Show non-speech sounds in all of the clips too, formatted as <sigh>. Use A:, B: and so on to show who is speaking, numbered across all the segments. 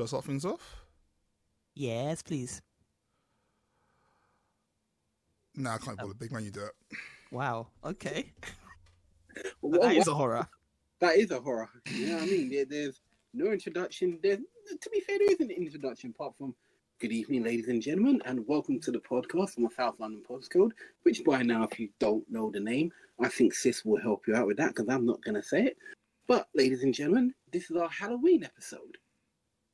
A: Shall I start things off?
B: Yes, please.
A: Nah, I can't bother. Big man, you do it.
B: Wow. Okay. <laughs>
C: Well,
B: that is
C: what-
B: a horror.
C: that is a horror. You know what I mean? There, there's no introduction. There, to be fair, there is an introduction apart from good evening, ladies and gentlemen, and welcome to the podcast from the South London postcode. Which by now, if you don't know the name, I think Sis will help you out with that because I'm not going to say it. But, ladies and gentlemen, this is our Halloween episode.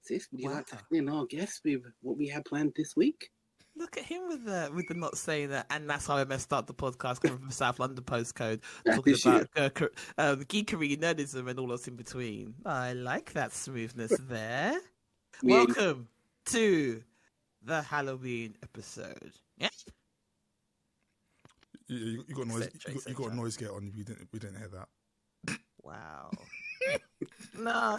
C: Sis, would you like to
B: Wow.
C: fill in our guests with what we have planned this week?
B: Look at him with the with the not saying that, and that's how I messed up the podcast coming from South London postcode, <laughs> talking about uh, cur- uh, geekery, nerdism, and all else in between. I like that smoothness <laughs> there.
C: We ain't-
B: Welcome to the Halloween episode. Yeah.
A: You, you, you got noise.
B: Etc.,
A: You got, you got a noise gate on. We didn't. We didn't hear that.
B: Wow. <laughs> nah.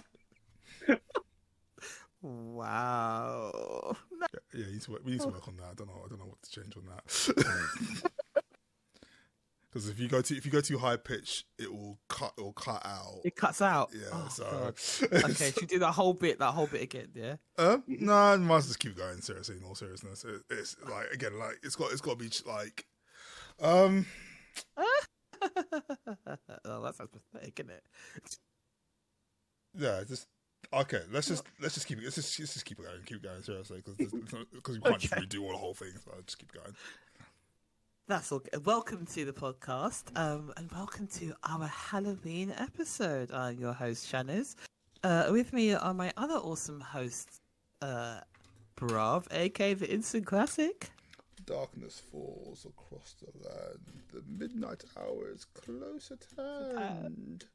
B: Wow.
A: Yeah, to we need to work on that. I don't know. I don't know what to change on that. <laughs> Because if you go too if you go too high pitch, it will cut. It will cut out.
B: It cuts out.
A: Yeah.
B: Oh,
A: so.
B: God. <laughs> Okay, should do that whole bit, that whole bit again, yeah?
A: Uh, no, well just keep going. Seriously, in all seriousness, it, it's like again, like it's got it's got to be like, um, <laughs>
B: oh, that sounds pathetic, isn't it?
A: yeah, just okay. Let's just let's just keep it. Let's just let's just keep going. Keep going seriously because because we can't just redo all the whole thing. So just keep going.
B: That's all. good. Welcome to the podcast, um, and welcome to our Halloween episode. I'm your host, Shanners. Uh, with me are my other awesome hosts, uh, Brav, aka the Instant Classic.
A: Darkness falls across the land. The midnight hour is close at hand.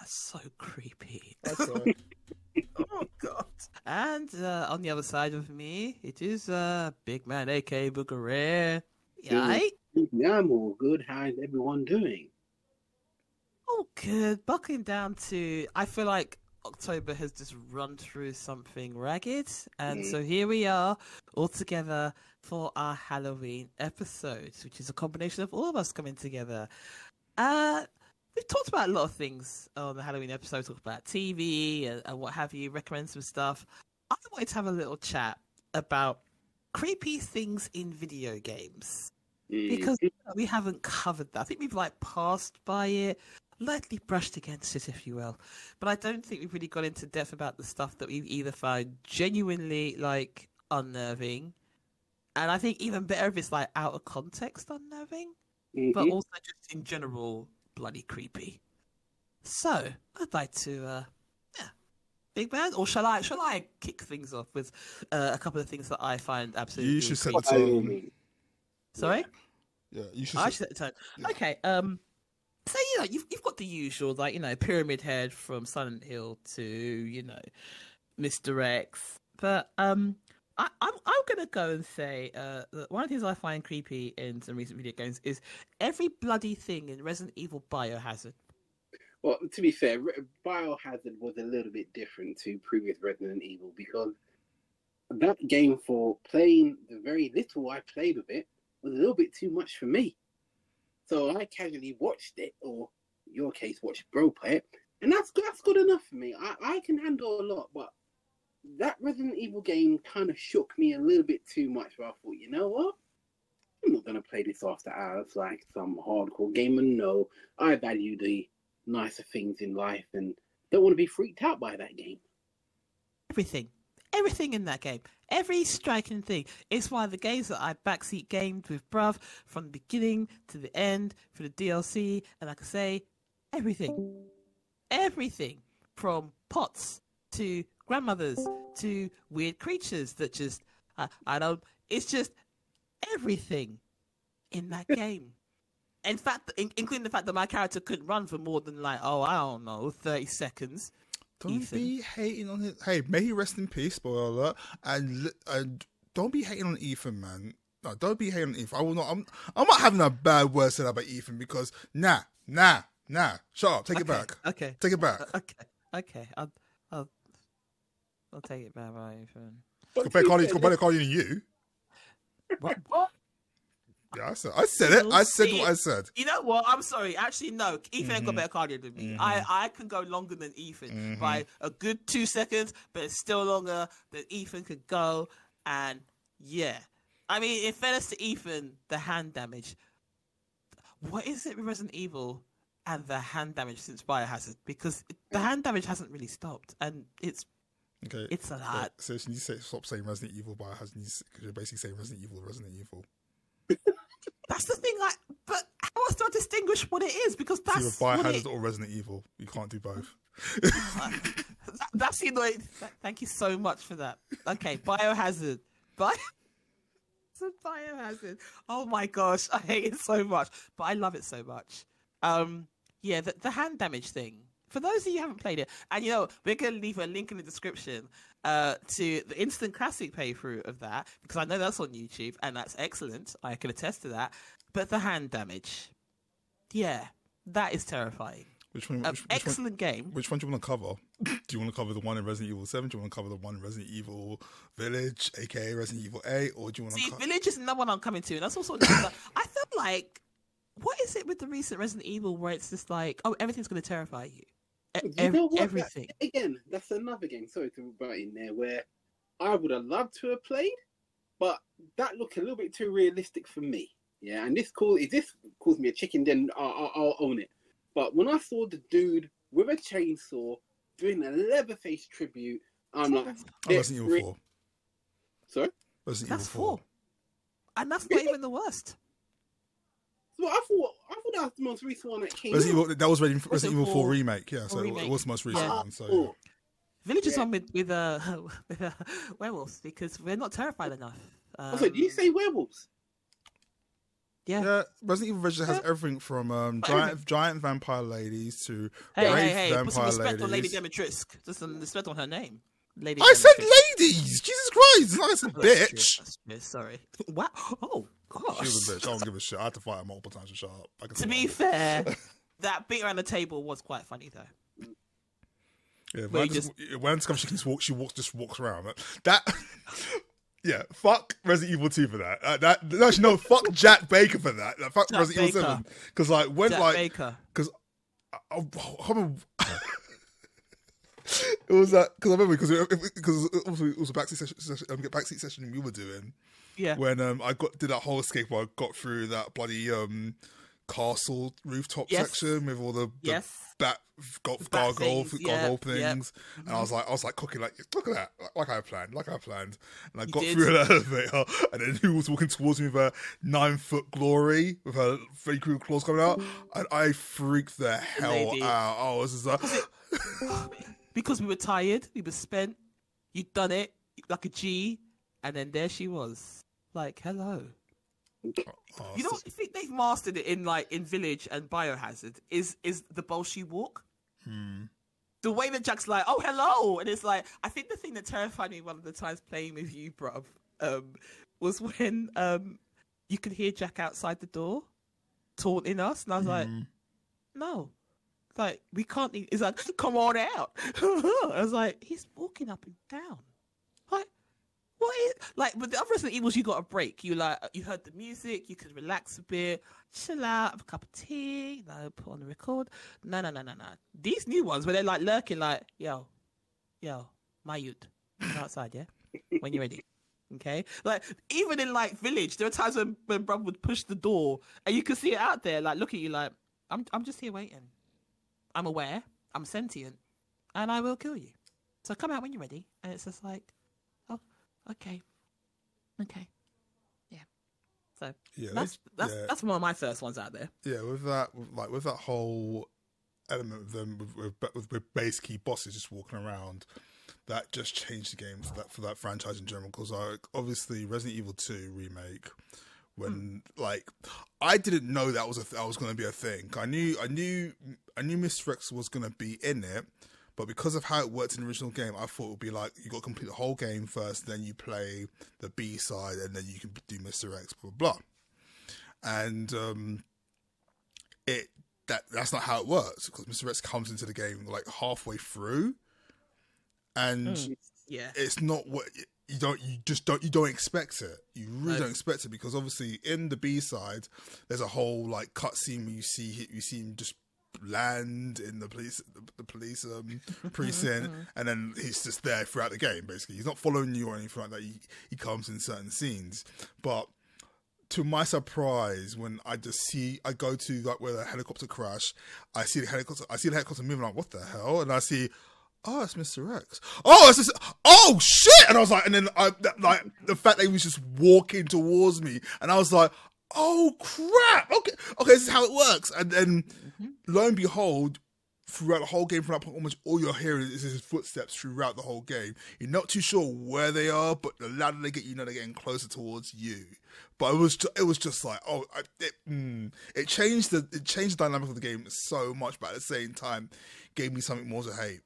B: That's so creepy.
A: That's <laughs>
B: oh god! And uh, on the other side of me, it is uh, Big Man, aka Booker Rare. Yeah,
C: Yeah, I'm all good. How's everyone doing?
B: Oh, good. Buckling down to, I feel like October has just run through something ragged, and so here we are all together for our Halloween episodes, which is a combination of all of us coming together. Uh, we've talked about a lot of things on the Halloween episode, talked about TV and, and what have you, recommend some stuff. I wanted to have a little chat about creepy things in video games because we haven't covered that. I think we've like passed by it, lightly brushed against it, if you will. But I don't think we've really got into depth about the stuff that we've either found genuinely like unnerving, and I think even better if it's like out of context unnerving, but
C: Mhm.
B: also just in general bloody creepy. So I'd like to, uh, yeah, big man, or shall I? Shall I kick things off with uh, a couple of things that I find absolutely?
A: You should set the
B: creepy?
A: Tone.
B: Sorry.
A: Yeah, you should.
B: I
A: set-
B: should set the tone.
A: Yeah.
B: Okay. Um. So you know you've you've got the usual like you know Pyramid Head from Silent Hill to you know Mr X, but um I, I'm I'm gonna go and say uh, one of the things I find creepy in some recent video games is every bloody thing in Resident Evil Biohazard.
C: Well, to be fair, Biohazard was a little bit different to previous Resident Evil because that game, for playing the very little I played of it, was a little bit too much for me. So I casually watched it, or your case, watched Bro play it, and that's that's good enough for me. I, I can handle a lot, but that Resident Evil game kind of shook me a little bit too much. Where I thought, you know what? I'm not gonna play this after hours like some hardcore gamer. No, I value the nicer things in life and don't want to be freaked out by that game.
B: Everything, everything in that game, every striking thing. It's one of the games that I backseat gamed with bruv from the beginning to the end for the DLC, and like I say, everything, everything from pots to grandmothers to weird creatures that just I, I don't. It's just everything in that <laughs> game. In fact, in, including the fact that my character couldn't run for more than like, oh, I don't know, thirty seconds.
A: Don't
B: Ethan.
A: be hating on him. Hey, may he rest in peace, spoiler alert. And and don't be hating on Ethan, man. No, don't be hating on Ethan. I will not. I'm. I'm not having a bad word said about Ethan because nah, nah, nah. Shut up. Take it back.
B: Okay.
A: Take it back.
B: Uh, Okay. Okay. I'll. I'll. I'll take it back, right? Ethan.
C: But
A: Compared
C: to be
A: Carly,
C: fair,
A: compared to you.
B: What? <laughs> What?
A: Yeah, I said. I said it. I said what I said.
B: You know what? I'm sorry. Actually, no. Ethan ain't got better cardio than me.
A: Mhm.
B: I, I can go longer than Ethan
A: Mhm.
B: by a good two seconds, but it's still longer than Ethan could go. And yeah, I mean, in fairness to Ethan, the hand damage. What is it with Resident Evil and the hand damage since Biohazard? Because the hand damage hasn't really stopped, and it's
A: Okay.
B: it's a lot.
A: so you need to say, stop saying Resident Evil, but has because you're basically saying Resident Evil, Resident Evil.
B: That's the thing. Like, but how else do I distinguish what it is? Because
A: either
B: that's what
A: Biohazard
B: it,
A: or Resident Evil. You can't do both. <laughs>
B: that- that's the annoying. th- Thank you so much for that. Okay, <laughs> biohazard. Bio. <laughs> Biohazard. Oh my gosh, I hate it so much, but I love it so much. Um, yeah, the, the hand damage thing. For those of you who haven't played it, and you know, we're gonna leave a link in the description uh, to the instant classic playthrough of that because I know that's on YouTube and that's excellent. I can attest to that. But the hand damage, yeah, that is terrifying.
A: Which one? Which, which one?
B: excellent game.
A: Which one do you want to cover? do you want to cover the one in Resident Evil Seven? Do you want to cover the one in Resident Evil Village, aka Resident Evil Eight, or do you want to?
B: See,
A: co-
B: Village is another one I'm coming to, and that's also another. I feel like, what is it with the recent Resident Evil where it's just like, oh, everything's going to terrify you,
C: You
B: ev-
C: know what? That-
B: everything.
C: again, that's another game. Sorry to butt in there where I would have loved to have played, but that looked a little bit too realistic for me. Yeah, and this call if this calls me a chicken, then I'll, I'll, I'll own it. But when I saw the dude with a chainsaw doing a Leatherface tribute, I'm like,
A: Oh, Resident Evil
C: re-
A: Four.
C: sorry.
A: Resident
B: That's
A: Evil Four.
B: four, and that's not even the worst.
C: So I thought I thought that was the most recent one that came
A: Resident
C: out.
A: Evil. That was Resident, Resident Evil Four
B: Four-
A: remake. Yeah, so
B: Four
A: it was the most recent
B: Yeah.
A: one. So
C: Oh,
B: Village is
C: Yeah.
B: one with with uh, <laughs> with uh, werewolves because we're not terrified enough. Um,
C: also, did you say werewolves?
B: Yeah.
A: yeah, Resident Evil Village has
B: Yeah.
A: everything from um, giant giant vampire ladies to
B: Hey,
A: wraith
B: hey, hey! Put some
A: vampire
B: respect on Lady
A: ladies.
B: Dimitrescu. Just some respect on her name, Lady.
A: I said ladies. Jesus Christ! It's not
B: Oh, that's true,
A: bitch.
B: that's true, Sorry. <laughs> Wow. Oh gosh.
A: She was a bitch. I don't give a shit. I had to fight her multiple times to shut up. I
B: To be fair, <laughs> that beat around the table was quite funny though.
A: Yeah, when, just, discovers she can just walk, she walks just walks around. That, <laughs> yeah, fuck Resident Evil Two for that. Uh, that actually no, fuck Jack Baker for that. Like, fuck
B: Jack
A: Resident Evil Seven because like when
B: Jack
A: like
B: Baker.
A: because I, I, I remember- <laughs> it was that because I remember because because also was a backseat session, session um, backseat session we were doing
B: Yeah.
A: when um I got did that whole escape where I got through that bloody um castle rooftop
B: Yes.
A: section with all the, the
B: Yes.
A: bat go,
B: The bat
A: gargoyle
B: things,
A: gargoyle things, and I was like I was like cooking like look at that like, like I planned like I planned, and I
B: You
A: got
B: did.
A: through the <laughs> elevator, and then who was walking towards me with a nine foot glory with her Krueger claws coming out, and I freaked the hell
B: lady.
A: out. I was just like. <laughs>
B: because we were tired, we were spent. You'd done it like a G, and then there she was, like, hello.
A: Oh,
B: You know,
A: so-
B: what I think they've mastered it in like in Village and Biohazard is is the Bolshoi walk.
A: Hmm.
B: the way that Jack's like, "Oh, hello," and it's like, I think the thing that terrified me one of the times playing with you, bruv, um, was when um, you could hear Jack outside the door taunting us, and I was like, "No." It's Like we can't. e-" It's like, come on out. <laughs> I was like, he's walking up and down. What is like with the other Resident Evils? You got a break. You like you heard the music. You could relax a bit, chill out, have a cup of tea. You know, put on the record. No, no, no, no, no. These new ones where they're like lurking, like yo, yo, my youth, outside, yeah, when you're ready. <laughs> Okay, like even in like village, there are times when when brother would push the door and you could see it out there, like look at you, like I'm I'm just here waiting. I'm aware, I'm sentient, and I will kill you. So come out when you're ready. And it's just like, okay, okay, yeah. So
A: Yeah,
B: that's that's
A: yeah.
B: that's one of my first ones out there.
A: Yeah, with that, like with that whole element of them with, with, with, with base key bosses just walking around, that just changed the game for that for that franchise in general. Because like obviously Resident Evil Two remake, when hmm. like I didn't know that was a th- that was going to be a thing. I knew I knew I knew Mr. X was going to be in it. But because of how it worked in the original game, I thought it would be like you got to complete the whole game first, then you play the B side, and then you can do Mr. X, blah blah. blah. And um, it that that's not how it works because Mr. X comes into the game like halfway through, and
B: Yeah,
A: it's not what you don't you just don't you don't expect it. You really don't expect it because obviously in the B side there's a whole like cutscene where you see you see him just land in the police the, the police um, precinct and then he's just there throughout the game basically he's not following you or anything like that he, he comes in certain scenes but to my surprise, when I just see, I go to like where the helicopter crash, I see the helicopter, I see the helicopter moving. Like, what the hell? And I see, oh, it's Mister X. Oh, it's just, oh shit! And I was like, and then I that, like the fact that he was just walking towards me, and I was like, oh crap! Okay, okay, this is how it works. And then lo and behold, throughout the whole game, from that point, almost all you're hearing is his footsteps throughout the whole game. You're not too sure where they are, but the louder they get, you know they're getting closer towards you. But it was ju- it was just like oh, I, it, mm, it changed the it changed the dynamic of the game so much, but at the same time, gave me something more to hate.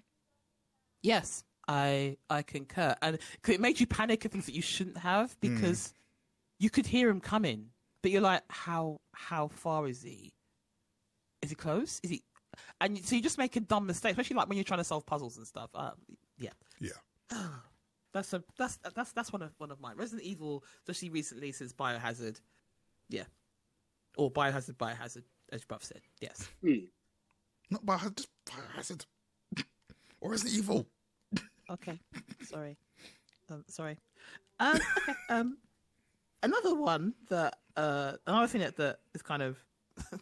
B: Yes, I I concur, and it made you panic at things that you shouldn't have because you could hear him coming, but you're like, how how far is he? Is he close? Is he? And so you just make a dumb mistake, especially like when you're trying to solve puzzles and stuff. Uh, yeah,
A: Yeah, <gasps>
B: that's a that's that's that's one of one of mine. Resident Evil, especially recently since Biohazard, yeah, or Biohazard, Biohazard, as Buff said, yes.
A: not by just biohazard <laughs> or Resident Evil. <laughs>
B: Okay, sorry. Um, sorry. Um, okay. Um, another one that uh, another thing that, that is kind of <laughs>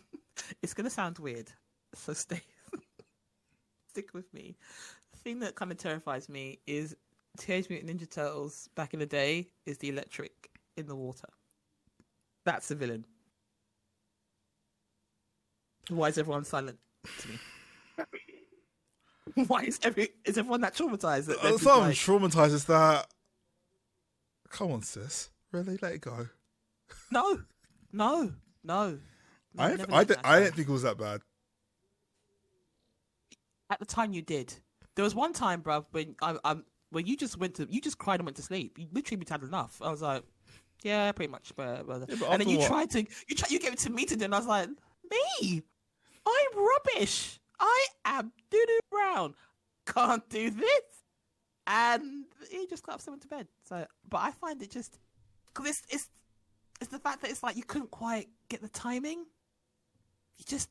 B: it's gonna sound weird, so stay <laughs> stick with me. The thing that kind of terrifies me is Teenage Mutant Ninja Turtles back in the day is the electric in the water. That's the villain. Why is everyone silent to me? Why is every is everyone that traumatized? That
A: Uh,
B: just like-
A: traumatized. Is that? Come on, sis. Really, let it go.
B: No, no, no.
A: I didn't, I, didn't, I didn't think it was that bad.
B: At the time, you did. There was one time, bruv, when I, I'm when you just went to you just cried and went to sleep. You literally had enough. I was like, yeah, pretty much. But, but-
A: Yeah, but
B: and then you
A: what?
B: tried to you try, you gave it to me to do, and I was like, me, I'm rubbish. I am doo doo brown. Can't do this. And he just got and went to bed. So, but I find it just because it's it's it's the fact that it's like you couldn't quite get the timing. You just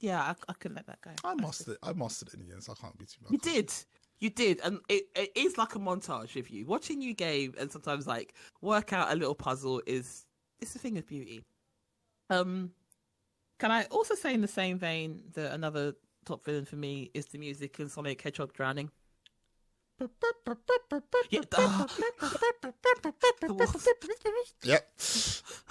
B: yeah, I, I couldn't let that go.
A: I mastered it. I mastered it in the end, so I can't be too bad.
B: you did. You did. And it, it is like a montage of you. Watching you game and sometimes like work out a little puzzle is it's a thing of beauty. Um can I also say in the same vein that another top villain for me is the music in Sonic Hedgehog Drowning? Yeah, ah, <laughs>
A: Yep.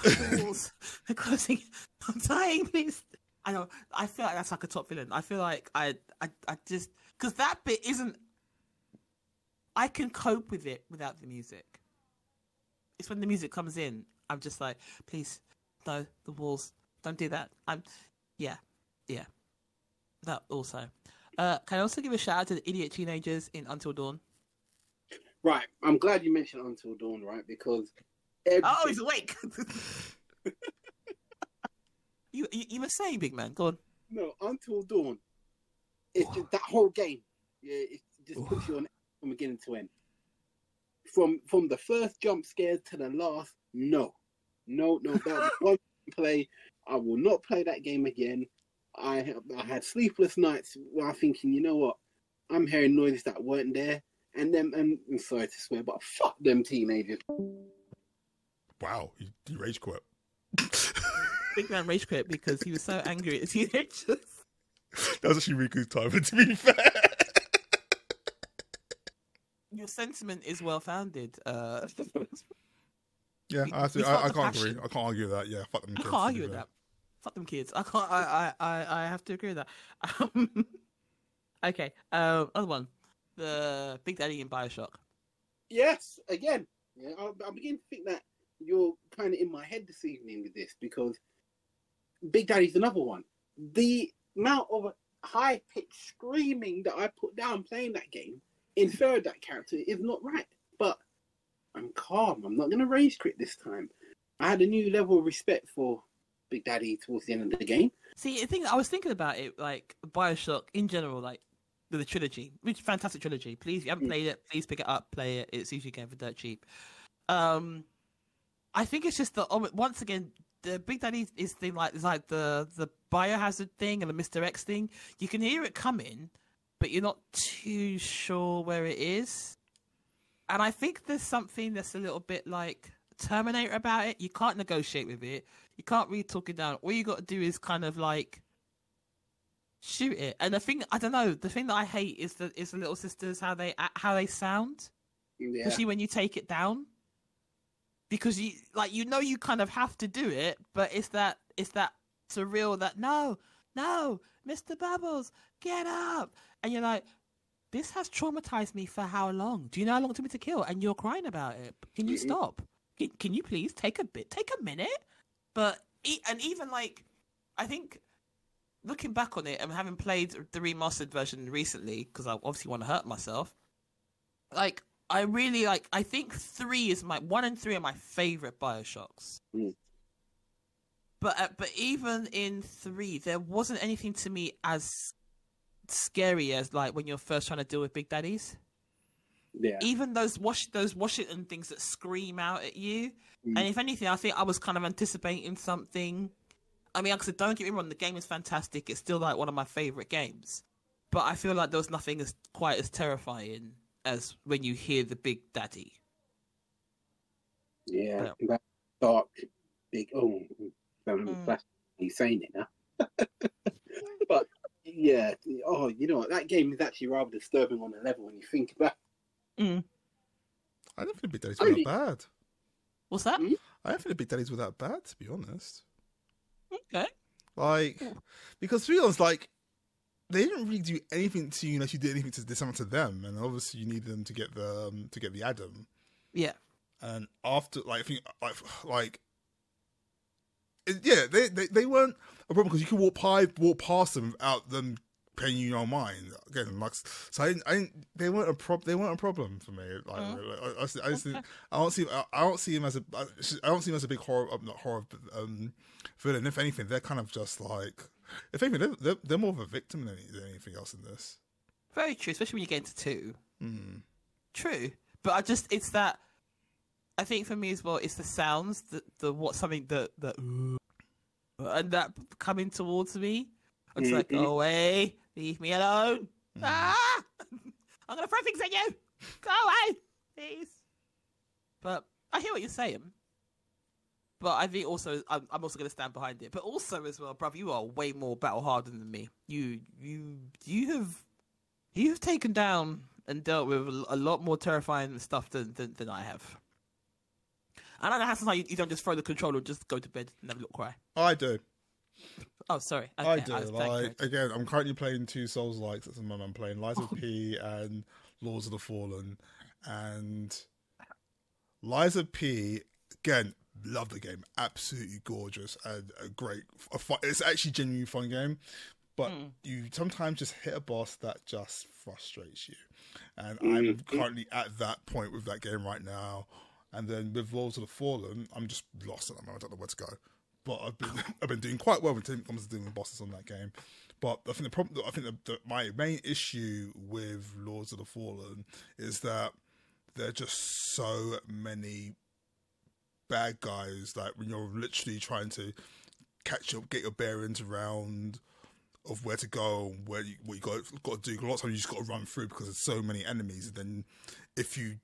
B: the walls, <laughs> the closing. I'm dying, please. I know. I feel like that's like a top villain. I feel like I, I, I just because that bit isn't. I can cope with it without the music. It's when the music comes in, I'm just like, please, no, the walls, don't do that. I'm, yeah, yeah. That also. Uh, can I also give a shout out to the idiot teenagers in Until Dawn?
C: Right, I'm glad you mentioned Until Dawn, right? Because
B: Oh, he's awake. <laughs> you, you you were saying, big man. Go on.
C: no Until Dawn. It's just that whole game. Yeah, it just puts you on from beginning to end. From from the first jump scare to the last, no, no, no. That was <laughs> one play. I will not play that game again. I I had sleepless nights while thinking, you know what? I'm hearing noises that weren't there, and then and I'm sorry to swear, but fuck them teenagers.
A: Wow, you, you rage quit. <laughs>
B: Big man rage quit because he was so angry at the teenagers. <laughs>
A: That was actually really good timing, to be fair.
B: Your sentiment is well founded. Uh, <laughs>
A: Yeah, I, have to, I, I can't
B: passion.
A: agree. I can't argue with that. Yeah, fuck them
B: I
A: kids.
B: can't argue with that. Fuck them kids. I can't. I I I, I have to agree with that. Um, <laughs> okay. Um, other one. The Big Daddy in Bioshock.
C: Yes, again, yeah, I, I begin to think that you're kind of in my head this evening with this because Big Daddy's another one. The amount of high pitched screaming that I put down playing that game inferred that character is not right. But I'm calm. I'm not going to rage quit this time. I had a new level of respect for Big Daddy towards the end of the game.
B: See, the thing I was thinking about it, like Bioshock in general, like the, the trilogy, which fantastic trilogy. Please, if you haven't
C: Mm.
B: played it, please pick it up, play it. It's usually going for dirt cheap. Um, I think it's just the oh, once again the Big Daddy is thing like is like the the biohazard thing and the Mister X thing. You can hear it coming, but you're not too sure where it is. And I think there's something that's a little bit like Terminator about it. You can't negotiate with it. You can't really talk it down. All you got to do is kind of like shoot it. And the thing I don't know, the thing that I hate is the is the little sisters how they how they sound,
C: Yeah.
B: especially when you take it down. Because you like you know you kind of have to do it, but it's that it's that surreal that no, no, Mr. Bubbles, get up, and you're like, this has traumatized me for how long? Do you know how long it took me to kill? And you're crying about it. Can you stop? Can, you please take a bit, take a minute? But and even like, I think looking back on it and having played the remastered version recently, because I obviously want to hurt myself. Like I really like. I think three is my one and three are my favorite Bioshocks.
C: Mm.
B: But uh, but even in three, there wasn't anything to me as scary as like when you're first trying to deal with Big Daddies.
C: Yeah.
B: Even those wash those Washington things that scream out at you.
C: Mm.
B: And if anything, I think I was kind of anticipating something. I mean, like I said, don't get me wrong, the game is fantastic. It's still like one of my favorite games. But I feel like there was nothing as quite as terrifying as when you hear the Big Daddy.
C: Yeah, that dark, big. Oh, um,
B: Mm.
C: that's saying it now. <laughs> but yeah, oh, you know what? That game is actually rather disturbing on a level when you think about.
B: Mm.
A: I don't think the Big Daddies were that
C: Only-
A: bad.
B: What's that?
C: Hmm?
A: I don't think the Big Daddies were that bad, to be honest.
B: Okay.
A: Like, because to be honest, like, they didn't really do anything to you unless you did anything to do something to them, and obviously you needed them to get the um, to get the Adam.
B: Yeah.
A: And after, like, I think, like, like it- yeah, they, they they weren't a problem because you could walk by, walk past them without them paying you no mind. Again, like, so I I they weren't a prob, they weren't a problem for me. Like,
B: Mm.
A: really. I, I, just- I, just
B: Okay.
A: I don't see, I, I don't see him as a, I I don't see him as a big horror, uh, not horror, um, villain. If anything, they're kind of just like, if anything, they're, they're, they're more of a victim than, any, than anything else in this.
B: Very true, especially when you get into two.
A: Hmm.
B: True. But I just it's that I think for me as well, it's the sounds, the the what something that that and that coming towards me. I'm just like,
C: Mhm.
B: go away, leave me alone. Ah! <laughs> I'm gonna throw things at you. Go away, please. But I hear what you're saying. But I think also I'm, I'm also gonna stand behind it. But also as well, bruv, you are way more battle hardened than me. You you you have you've taken down and dealt with a a lot more terrifying stuff than than, than I have. And I know how sometimes you, you don't just throw the controller and just go to bed and have a little cry.
A: I do.
B: Oh, sorry.
A: I
B: Okay,
A: do.
B: was
A: like
B: correct.
A: again, I'm currently playing two Souls likes at the moment. I'm playing Lies of P and Lords of the Fallen, and Lies of P again. Love the game, absolutely gorgeous and a great. A fun, it's actually genuinely fun game, but
B: Mm.
A: you sometimes just hit a boss that just frustrates you. And I'm currently at that point with that game right now. And then with Lords of the Fallen, I'm just lost at the moment. I don't know where to go. But I've been <laughs> I've been doing quite well when it comes to dealing with bosses on that game. But I think the problem, I think the, the, my main issue with Lords of the Fallen is that there are just so many bad guys. Like when you're literally trying to catch up, get your bearings around of where to go, where you, what you got, got to do. A lot of times you just got to run through because there's so many enemies. And then if you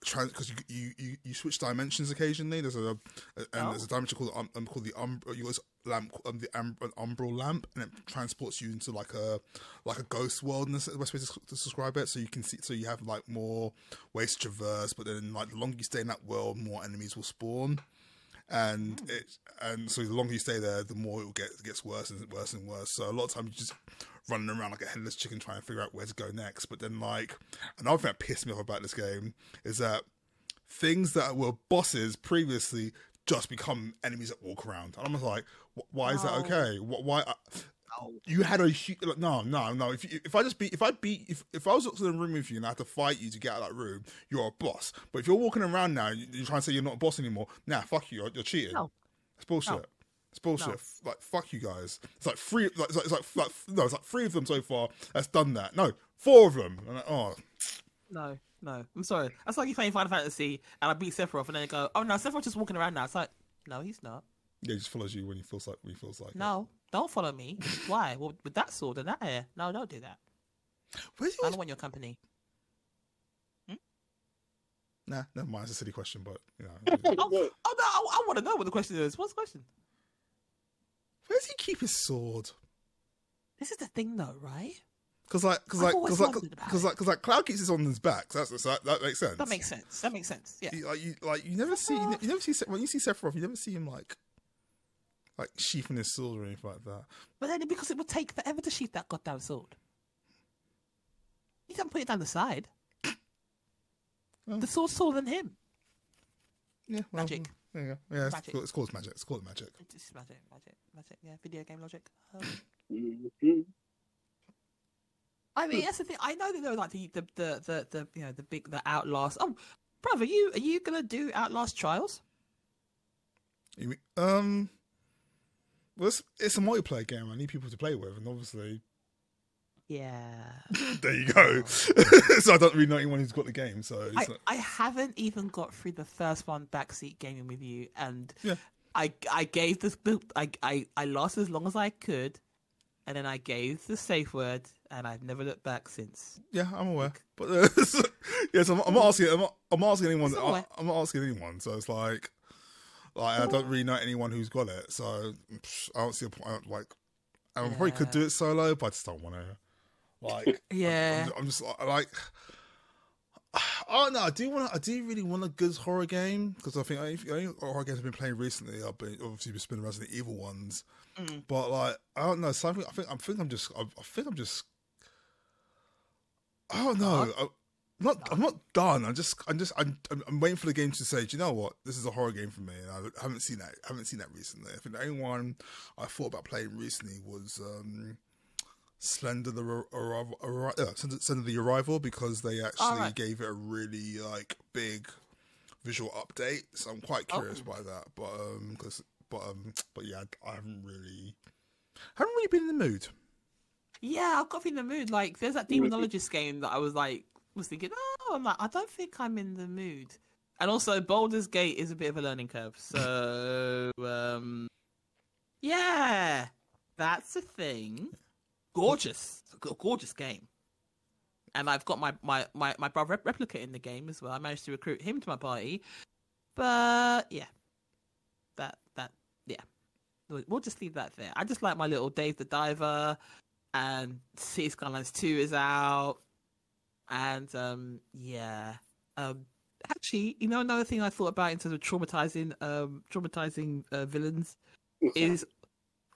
A: because you, you you you switch dimensions occasionally. There's a, a and
B: Oh.
A: there's a dimension called um, um, called the um you lamp um, the um, an umbral lamp, and it transports you into like a like a ghost world. And the best way to, to describe it. So you can see, so you have like more ways to traverse, but then like the longer you stay in that world, more enemies will spawn and hmm. it and so the longer you stay there, the more it will get it gets worse and worse and worse. So a lot of times you just running around like a headless chicken trying to figure out where to go next. But then like another thing that pissed me off about this game is that things that were bosses previously just become enemies that walk around. And I'm like, why is that
B: Oh.
A: okay? Wh- Why? Uh, You had a hu- like, no, no, no. If you, if I just beat, if I beat, if, if I was in the room with you and I had to fight you to get out of that room, you're a boss. But if you're walking around now, you- you're trying to say you're not a boss anymore. Nah, fuck you. You're, you're cheating.
B: No.
A: It's bullshit.
B: No.
A: It's bullshit.
B: No.
A: Like fuck you guys. It's like three. Like, it's like, it's like, like no. It's like three of them so far that's done that. No, four of them. And like, oh,
B: No, no. I'm sorry. That's like you playing Final Fantasy and I beat Sephiroth and then you go, oh no, Sephiroth's just walking around now. It's like, no, he's not.
A: yeah, he just follows you when he feels like when he feels like. it.
B: No, don't follow me. Why? Well, with that sword and that hair. No, don't do that.
A: Where's he
B: I
A: always...
B: don't want your company. Hmm?
A: Nah, never mind. It's a silly question, but you know, <laughs>
B: Oh, oh no, I, I want to know what the question is. What's the question?
A: where does he keep his sword?
B: This is the thing, though, right?
A: Because like, because like, because like, because
B: it.
A: like, because like, Cloud keeps his on his back. So that's so that, that makes sense.
B: That makes sense. That makes sense. Yeah.
A: You, like you, like you never see, you, ne- you never see Se- when you see Sephiroth, you never see him like, like sheathing his sword or anything like that.
B: But then because it would take forever to sheath that goddamn sword. You can't put it down the side.
A: Oh.
B: The sword's taller than him.
A: Yeah, well,
B: Magic.
A: There you go. Yeah, it's,
B: Magic.
A: called, it's called magic. It's called magic.
B: It's just magic, magic, magic. Yeah, video game logic. Um. <laughs> I mean, that's the thing. I know that they're like the the the the, the you know the big the Outlast. Oh, brother, you are you gonna do Outlast Trials?
A: You mean, um, well, it's, it's a multiplayer game. I need people to play with, and obviously, <laughs>
B: Yeah.
A: there you go. <laughs> so I don't really know anyone who's got the game. So it's
B: I,
A: not,
B: I haven't even got through the first one backseat gaming with you, and
A: Yeah.
B: I I gave this I, I I lost as long as I could, and then I gave the safe word, and I've never looked back since.
A: yeah, I'm aware. But uh, <laughs> yes, I'm, I'm not asking. I'm not, I'm not asking anyone. I, I'm not asking anyone. So it's like, like I don't really know anyone who's got it. So psh, I don't see a point. Like, I probably could do it solo, but I just don't want to. Like,
B: Yeah.
A: I'm, I'm just like, <sighs> oh no, I do want. I do really want a good horror game because I think I think horror games I've been playing recently. I've been obviously been spinning Resident Evil ones, mm. but like I don't know. Something I think I think I'm just. I, I think I'm just. I don't know. I, am not. I'm not done. I'm just. I'm just. I'm, I'm. I'm waiting for the game to say. Do you know what? This is a horror game for me, and I haven't seen that. I haven't seen that recently. I think the only one I thought about playing recently was. um Slender the arrival, Arri- uh, Slender, Slender the arrival because they actually
B: Alright.
A: gave it a really like big visual update. So I'm quite curious
B: Oh.
A: by that. But um, cause, but um, but yeah, I, I haven't really, haven't really been in the mood.
B: Yeah, I've got to be in the mood. Like, there's that demonologist game that I was like, was thinking, oh, I'm like, I don't think I'm in the mood. And also, Baldur's Gate is a bit of a learning curve. So, <laughs> um, yeah, that's a thing. Gorgeous, gorgeous game. And I've got my my my my brother replica in the game as well. I managed to recruit him to my party, but yeah, that that yeah, we'll just leave that there. I just like my little Dave the Diver, and City Skylines Two is out, and um yeah, um actually, you know another thing I thought about in terms of traumatizing um traumatizing uh, villains is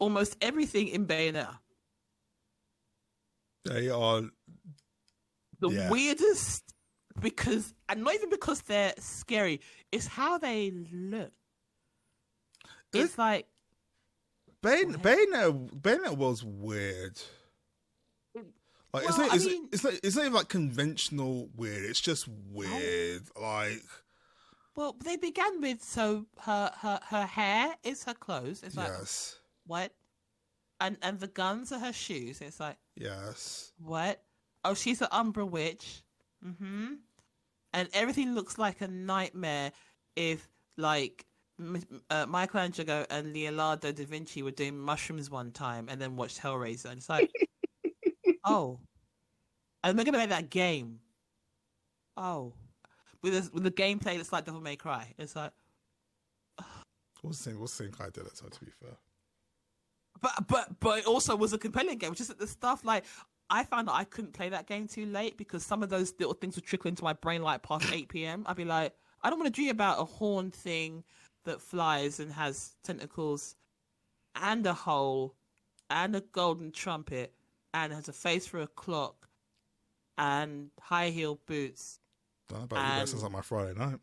B: almost everything in Bayonetta.
A: They are
B: the
A: Yeah.
B: weirdest because and not even because they're scary it's how they look it's like
A: Bayon- Bayonetta, Bayonetta was weird. Like it's not, it's,
B: mean-
A: it's not, it's not even like conventional weird. It's just weird. Like
B: Well, they began with so her her her hair is her clothes. It's like
A: yes,
B: what? And and the guns are her shoes. It's like
A: yes,
B: what? Oh, she's an Umbra witch. Mm-hmm. And everything looks like a nightmare if like M- uh, Michelangelo and Leonardo da Vinci were doing mushrooms one time and then watched Hellraiser. And it's like, <laughs> oh, and we're gonna make that game. Oh, with a, with the gameplay that's like Devil May Cry. It's like,
A: what's the same? What's the same guy did to be fair,
B: but but but it also was a compelling game. Just that the stuff like I found that I couldn't play that game too late because some of those little things would trickle into my brain like past <coughs> eight p.m. I'd be like, I don't want to dream about a horn thing that flies and has tentacles, and a hole, and a golden trumpet, and has a face for a clock, and high heel boots,
A: don't know about you. That
B: And-
A: sounds like my Friday night.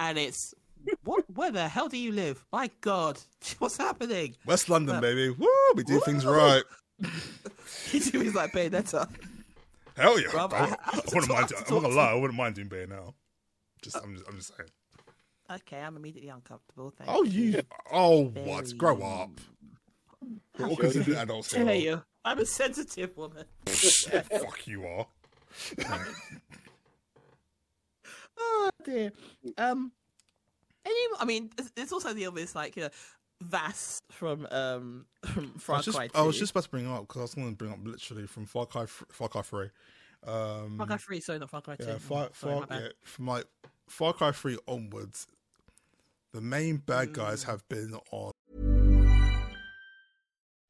B: and it's what? Where the hell do you live? My God, <laughs> what's happening?
A: West London, baby. Woo! We do things
B: Woo!
A: right. <laughs>
B: He's like Bayonetta.
A: Hell yeah!
B: Brother,
A: I,
B: I
A: wouldn't- I, wouldn't mind.
B: To,
A: I'm not gonna lie. I wouldn't mind doing now. Just, I'm just, I'm just saying.
B: Okay, I'm immediately uncomfortable. Thank
A: Oh, you. Oh, what? Grow up. We're all considered adults here.
B: you, I'm a sensitive woman.
A: Fuck you are. <laughs>
B: oh dear. Um. Any, I mean, it's- also the obvious, like you know, Vaas from um <laughs> from
A: I
B: Far
A: was, just,
B: Cry 2.
A: I was just about to bring up because I was going to bring up literally from Far Cry, Far Cry 3. Um,
B: Far Cry 3, sorry, not Far Cry 2.
A: yeah, Far,
B: sorry,
A: Far,
B: my
A: yeah, from like Far Cry 3 onwards, the main bad
B: Mm.
A: guys have been on.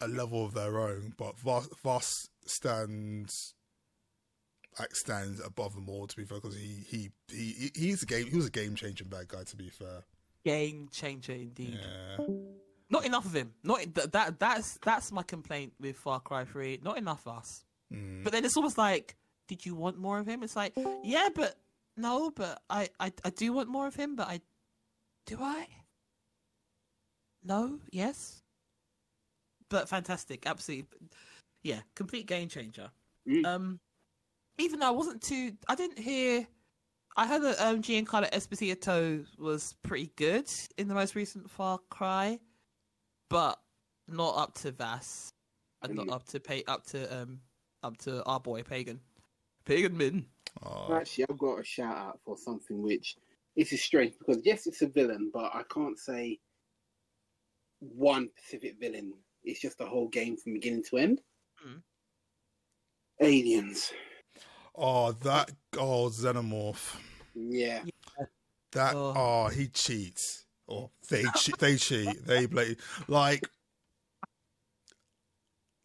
A: a level of their own, but Vaas, Vaas stands like stands above them all. To be fair, because he he he he's a game he was a game changing bad guy. To be fair,
B: Game changer indeed.
A: yeah.
B: Not enough of him. Not th- that. That's that's my complaint with Far Cry Three. Not enough of us.
A: Mm.
B: But then it's almost like, did you want more of him? It's like, yeah, but no, but I I, I do want more of him. But I do I? No. Yes. But fantastic. Absolutely. Yeah. Complete game changer.
C: Mm.
B: Um, even though I wasn't too, I didn't hear. I heard that um, Giancarlo Esposito was pretty good in the most recent Far Cry, but not up to Vaas, and not
C: Mm.
B: up to pay up to um up to our boy Pagan, Pagan Min.
A: Oh,
C: Actually, I've got a shout out for something which this is strange because yes, it's a villain, but I can't say one specific villain. It's just the whole game from beginning to end.
B: Mm.
C: Aliens.
A: Oh, that oh Xenomorph.
C: Yeah.
A: That
B: Oh.
A: oh, he cheats. Or they cheat. They cheat. They play like.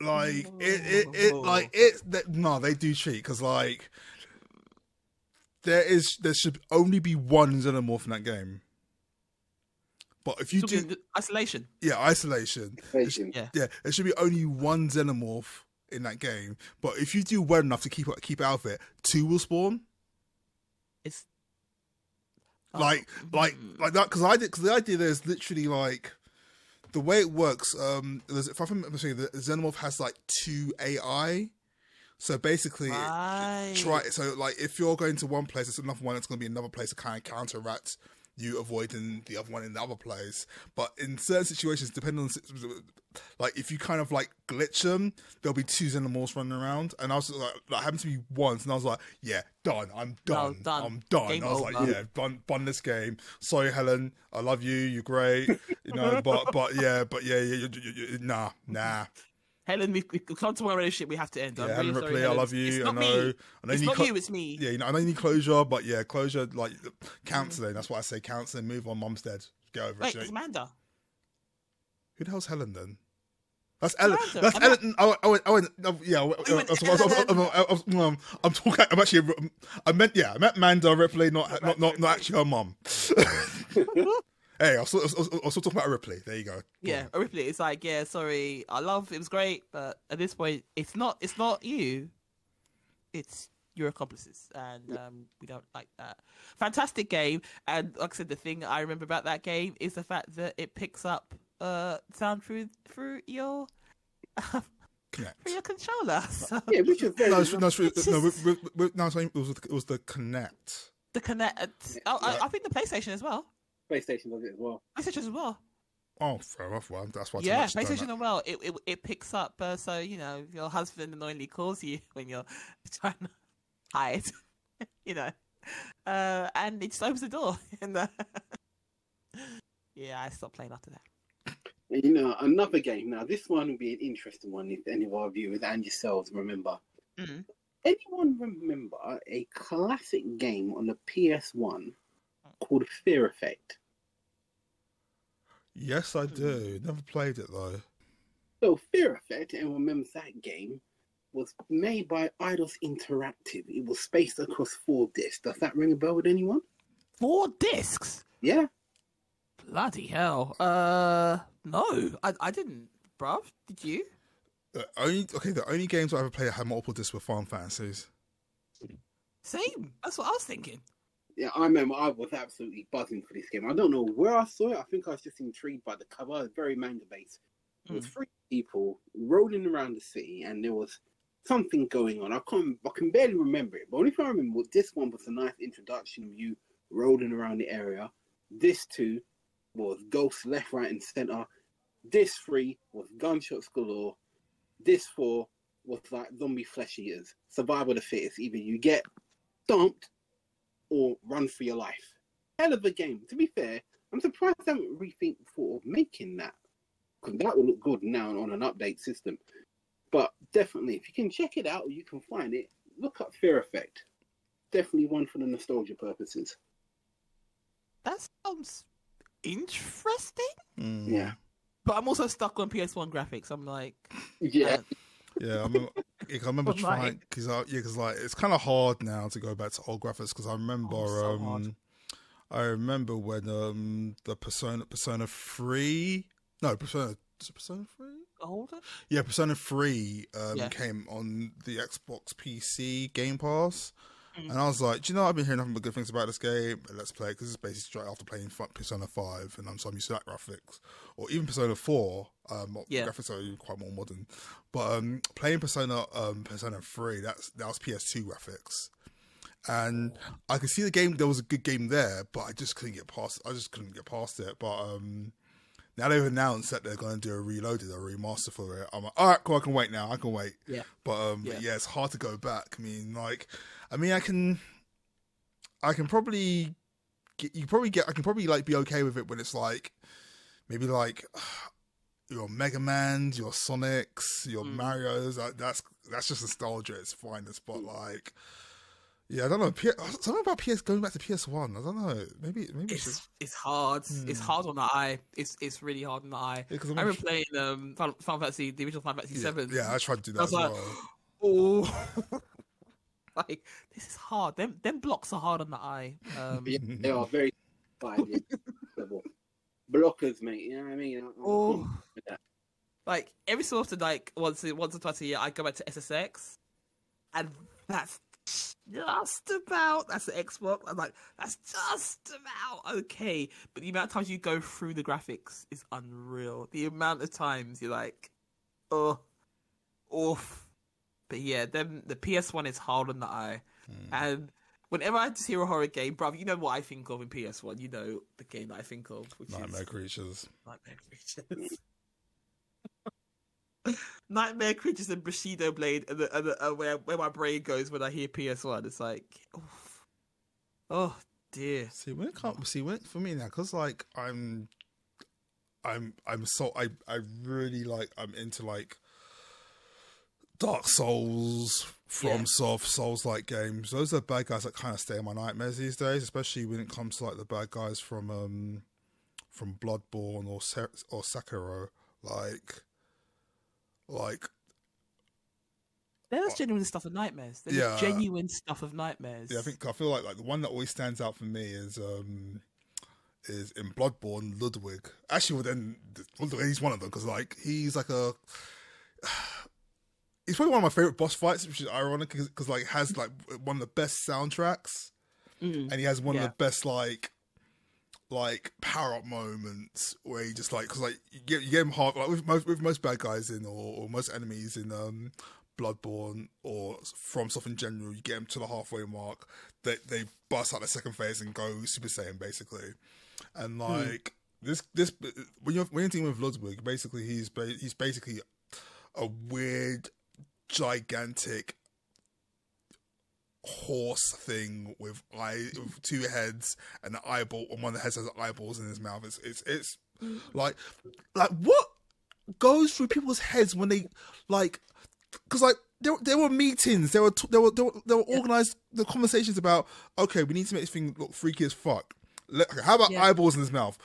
A: Like it, it, it, like it. That, no, they do cheat because like there is there should only be one xenomorph in that game. But if you do,
B: isolation.
A: yeah, isolation.
C: Isolation.
B: Yeah.
A: yeah, there should be only one xenomorph in that game. But if you do well enough to keep keep out of it, two will spawn.
B: It's
A: like like like that because I did because the idea there is literally like the way it works. Um, there's, if I remember saying the Xenomorph has like two AI. So basically,
B: Right.
A: try so like if you're going to one place, it's another one that's going to be another place to kind of counteract you avoiding the other one in the other place. But in certain situations, depending on like if you kind of like glitch them, there'll be two xenomorphs running around, and I was like, that happened to me once, and I was like, yeah, done, I'm done,
B: done.
A: I'm done.
B: Game
A: I was like, yeah, done, done this game. Sorry, Helen, I love you, you're great, you know, but but yeah, but yeah, yeah, you, you, nah, nah.
B: Helen, we, we come to one relationship we have to end. I'm
A: Yeah,
B: really
A: Helen
B: sorry,
A: Ripley, I love you.
B: It's
A: I
B: not
A: know.
B: me.
A: I know
B: it's not
A: clo-
B: you, it's me.
A: Yeah, you know, I know you need closure, but yeah, closure like counselling. That's why I say counselling. Move on, mum's dead. Get over
B: Wait,
A: it.
B: it's Amanda.
A: Who the hell's Helen then? That's Ellen.
B: Amanda.
A: That's
B: Amanda.
A: Ellen. Yeah. I- I- I-
B: went,
A: I- I- I- I- um, I'm talking. I'm actually. I meant yeah. I meant Amanda Ripley, not not not, not actually her mum. <laughs> hey, I was, I, was, I was I was talking about a Ripley. There you go.
B: Yeah, a Ripley. It's like, yeah, sorry, I love. It was great, but at this point, it's not. It's not you. It's your accomplices, and um, we don't like that. Fantastic game, and like I said, the thing I remember about that game is the fact that it picks up uh sound through through your <laughs>
A: Kinect.
B: through your controller. <laughs> So
C: Yeah, which is very
A: No, it's, no, it's,
B: It's
A: no,
B: just-
A: we- we- we- no, it was it was the Kinect.
B: the Kinect. Oh, I, I think the PlayStation as well.
C: PlayStation does it as well.
B: PlayStation as well.
A: Oh, fair enough. Well, that's why.
B: Yeah,
A: Kinect's done
B: PlayStation
A: that.
B: as well. It, it it picks up, uh, so you know your husband annoyingly calls you <laughs> when you're <laughs> trying to hide, <laughs> you know, uh, and it just opens the door. And uh, yeah, I stopped playing after that.
C: You know, another game. Now, this one will be an interesting one if any of our viewers and yourselves remember.
B: Mhm.
C: Anyone remember a classic game on the PS1 called Fear Effect?
A: Yes, I do. Never played it though.
C: So, Fear Effect, and remember that game, was made by Eidos Interactive. It was spaced across four discs. Does that ring a bell with anyone?
B: Four discs.
C: Yeah.
B: Bloody hell. Uh, no, I I didn't, bruv. Did you?
A: The only okay, the only games I ever played that had multiple discs were Final Fantasies.
B: Same. That's what I was thinking.
C: Yeah, I remember I was absolutely buzzing for this game. I don't know where I saw it. I think I was just intrigued by the cover. It's very manga based. There was hmm. three people rolling around the city, and there was something going on. I can't, I can barely remember it. But only thing I remember was this one was a nice introduction of you rolling around the area. This two was ghosts left, right, and center. This three was gunshots galore. This four was like zombie flesh eaters. Survival of the fittest. Either you get stomped or run for your life. Hell of a game. To be fair, I'm surprised they haven't rethink before making that. Because that would look good now on an update system. But definitely, if you can check it out or you can find it, look up Fear Effect. Definitely one for the nostalgia purposes.
B: That sounds interesting. Mm.
C: Yeah.
B: But I'm also stuck on PS1 graphics. I'm like,
C: Yeah.
A: Uh, yeah, I remember. I remember trying because I, yeah, because like it's kind of hard now to go back to old graphics because I remember
B: Oh, so
A: um, I remember when um the Persona Persona Three no Persona Persona Three
B: older.
A: yeah Persona Three um
B: Yeah.
A: came on the Xbox PC Game Pass.
B: Mm.
A: And I was like, do you know, I've been hearing nothing but good things about this game. Let's play it because it's basically straight after playing Persona 5, and I'm so I'm used to that graphics. Or even Persona 4, um,
B: Yeah.
A: graphics are quite more modern. But um, playing Persona um, Persona 3, that's that was PS2 graphics. And I could see the game, there was a good game there, but I just couldn't get past I just couldn't get past it. But um, now they've announced that they're going to do a reloaded, a remaster for it. I'm like, all right, cool, I can wait now. I can wait.
B: Yeah.
A: But um,
B: Yeah.
A: yeah. it's hard to go back. I mean, like, I mean, I can, I can probably get, you probably get I can probably like be okay with it when it's like maybe like <sighs> your Mega Man's, your Sonics, your
B: Mm.
A: Mario's. Like, that's that's just nostalgia. It's fine. But like, yeah, I don't know. P- something about PS going back to PS One. I don't know. Maybe maybe it's
B: It's
A: just
B: it's hard. It's
A: Hmm.
B: hard on the eye. It's it's really hard on the eye.
A: Yeah,
B: I remember
A: not
B: playing um Final, Final Fantasy, the original Final Fantasy
A: yeah,
B: Seven.
A: yeah. I tried to do that
B: I
A: as
B: was like,
A: well.
B: oh, <laughs> <laughs> like this is hard. Them them blocks are hard on the eye. Um,
C: Yeah, they are very yeah. Blockers, mate. You know what I mean? I'm-
B: Oh.
C: cool with that.
B: like every so often, like once once or twice a year, I go back to SSX, and that's just about that's the Xbox. I'm like, that's just about okay. But the amount of times you go through the graphics is unreal. The amount of times you're like, oh, oof. But yeah, then the PS One is hard on the eye, and. Whenever I just hear a horror game, bruv, you know what I think of in PS1. You know the game that I think of, which
A: Nightmare
B: is
A: creatures.
B: Nightmare Creatures. <laughs> Nightmare Creatures and Bushido Blade, and, the, and the, uh, where where my brain goes when I hear PS One, it's like, oof. oh dear.
A: See when it comes, see when for me now, because like I'm, I'm, I'm so I I really like I'm into like Dark Souls, From
B: Yeah.
A: Soft, Souls like games. Those are the bad guys that kind of stay in my nightmares these days, especially when it comes to like the bad guys from um from Bloodborne or or Sekiro. Like, like
B: There's genuine stuff of nightmares. There's
A: Yeah.
B: genuine stuff of nightmares.
A: Yeah, I think I feel like like the one that always stands out for me is um is in Bloodborne Ludwig. Actually, well, then Ludwig, he's one of them because like he's like a he's probably one of my favorite boss fights, which is ironic because like has like one of the best soundtracks.
B: Mm.
A: and he has one of the best like like power up moments where he just like because like you get you get him hard like with most with most bad guys in or, or most enemies in um Bloodborne or from stuff in general, you get him to the halfway mark, they they bust out the second phase and go Super Saiyan basically, and like this this when you're when you're dealing with Ludwig, basically he's ba- he's basically a weird gigantic horse thing with eye with two heads and an eyeball and one of the heads has eyeballs in his mouth. It's it's it's mm. like like what goes through people's heads when they like because like there, there were meetings there were there were there were, there were organized the conversations about okay we need to make this thing look freaky as fuck Let, okay, how about
B: Yeah.
A: eyeballs in his mouth